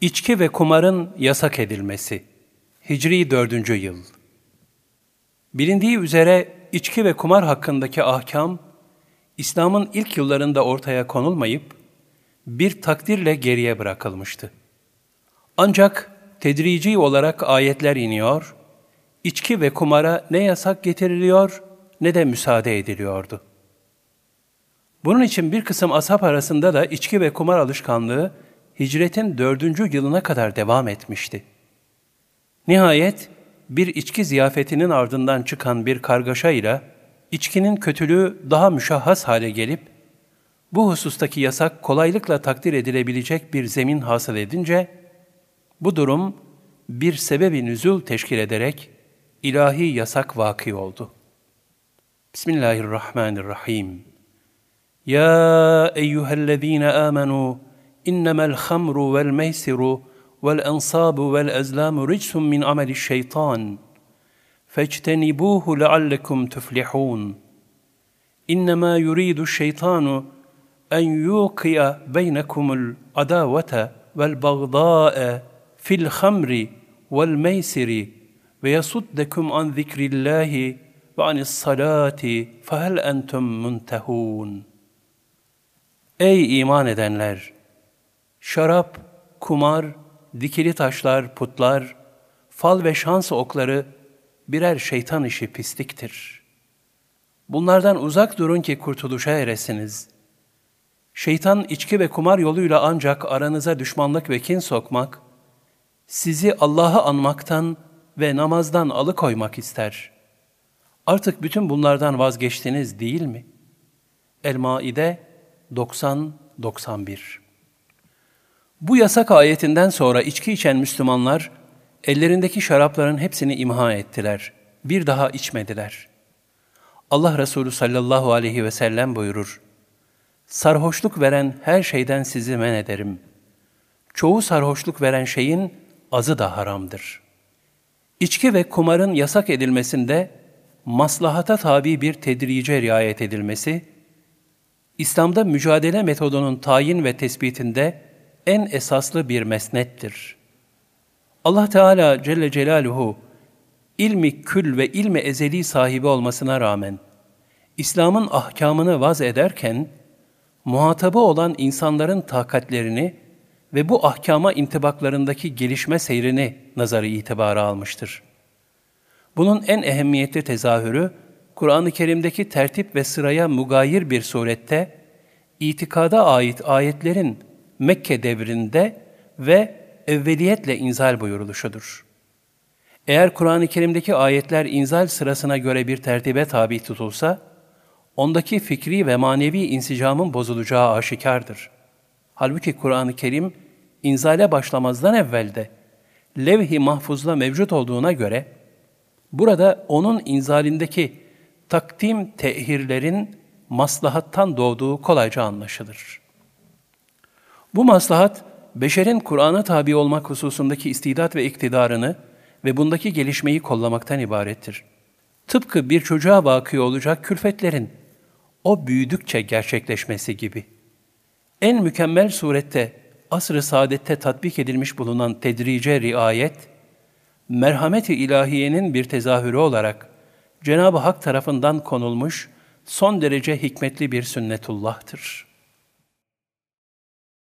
İçki ve kumarın yasak edilmesi. Hicri 4. yıl. Bilindiği üzere içki ve kumar hakkındaki ahkam, İslam'ın ilk yıllarında ortaya konulmayıp, bir takdirle geriye bırakılmıştı. Ancak tedrici olarak ayetler iniyor, içki ve kumara ne yasak getiriliyor ne de müsaade ediliyordu. Bunun için bir kısım ashab arasında da içki ve kumar alışkanlığı hicretin dördüncü yılına kadar devam etmişti. Nihayet bir içki ziyafetinin ardından çıkan bir kargaşa ile içkinin kötülüğü daha müşahhas hale gelip, bu husustaki yasak kolaylıkla takdir edilebilecek bir zemin hasıl edince, bu durum bir sebebi nüzul teşkil ederek ilahi yasak vaki oldu. Bismillahirrahmanirrahim. Ya eyyühellezine amenu إنما الخمر والميسر والأنصاب والأزلام رجس من عمل الشيطان فاجتنبوه لعلكم تفلحون إنما يريد الشيطان أن يوقع بينكم العداوة والبغضاء في الخمر والميسر ويصدكم عن ذكر الله وعن الصلاة فهل أنتم منتهون Ey iman edenler! Şarap, kumar, dikili taşlar, putlar, fal ve şans okları birer şeytan işi pisliktir. Bunlardan uzak durun ki kurtuluşa eresiniz. Şeytan içki ve kumar yoluyla ancak aranıza düşmanlık ve kin sokmak, sizi Allah'ı anmaktan ve namazdan alıkoymak ister. Artık bütün bunlardan vazgeçtiniz değil mi? El-Maide 90-91 bu yasak ayetinden sonra içki içen Müslümanlar ellerindeki şarapların hepsini imha ettiler. Bir daha içmediler. Allah Resulü sallallahu aleyhi ve sellem buyurur. Sarhoşluk veren her şeyden sizi men ederim. Çoğu sarhoşluk veren şeyin azı da haramdır. İçki ve kumarın yasak edilmesinde maslahata tabi bir tedrice riayet edilmesi, İslam'da mücadele metodunun tayin ve tespitinde en esaslı bir mesnettir. Allah Teala Celle Celaluhu ilmi kül ve ilmi ezeli sahibi olmasına rağmen İslam'ın ahkamını vaz ederken muhatabı olan insanların takatlerini ve bu ahkama intibaklarındaki gelişme seyrini nazarı itibara almıştır. Bunun en ehemmiyetli tezahürü, Kur'an-ı Kerim'deki tertip ve sıraya mugayir bir surette, itikada ait ayetlerin Mekke devrinde ve evveliyetle inzal buyuruluşudur. Eğer Kur'an-ı Kerim'deki ayetler inzal sırasına göre bir tertibe tabi tutulsa, ondaki fikri ve manevi insicamın bozulacağı aşikardır. Halbuki Kur'an-ı Kerim, inzale başlamazdan evvelde, levh-i mahfuzla mevcut olduğuna göre, burada onun inzalindeki takdim tehirlerin maslahattan doğduğu kolayca anlaşılır.'' Bu maslahat, beşerin Kur'an'a tabi olmak hususundaki istidat ve iktidarını ve bundaki gelişmeyi kollamaktan ibarettir. Tıpkı bir çocuğa vakı olacak külfetlerin, o büyüdükçe gerçekleşmesi gibi. En mükemmel surette, asr-ı saadette tatbik edilmiş bulunan tedrice riayet, merhamet-i ilahiyenin bir tezahürü olarak Cenab-ı Hak tarafından konulmuş son derece hikmetli bir sünnetullah'tır.''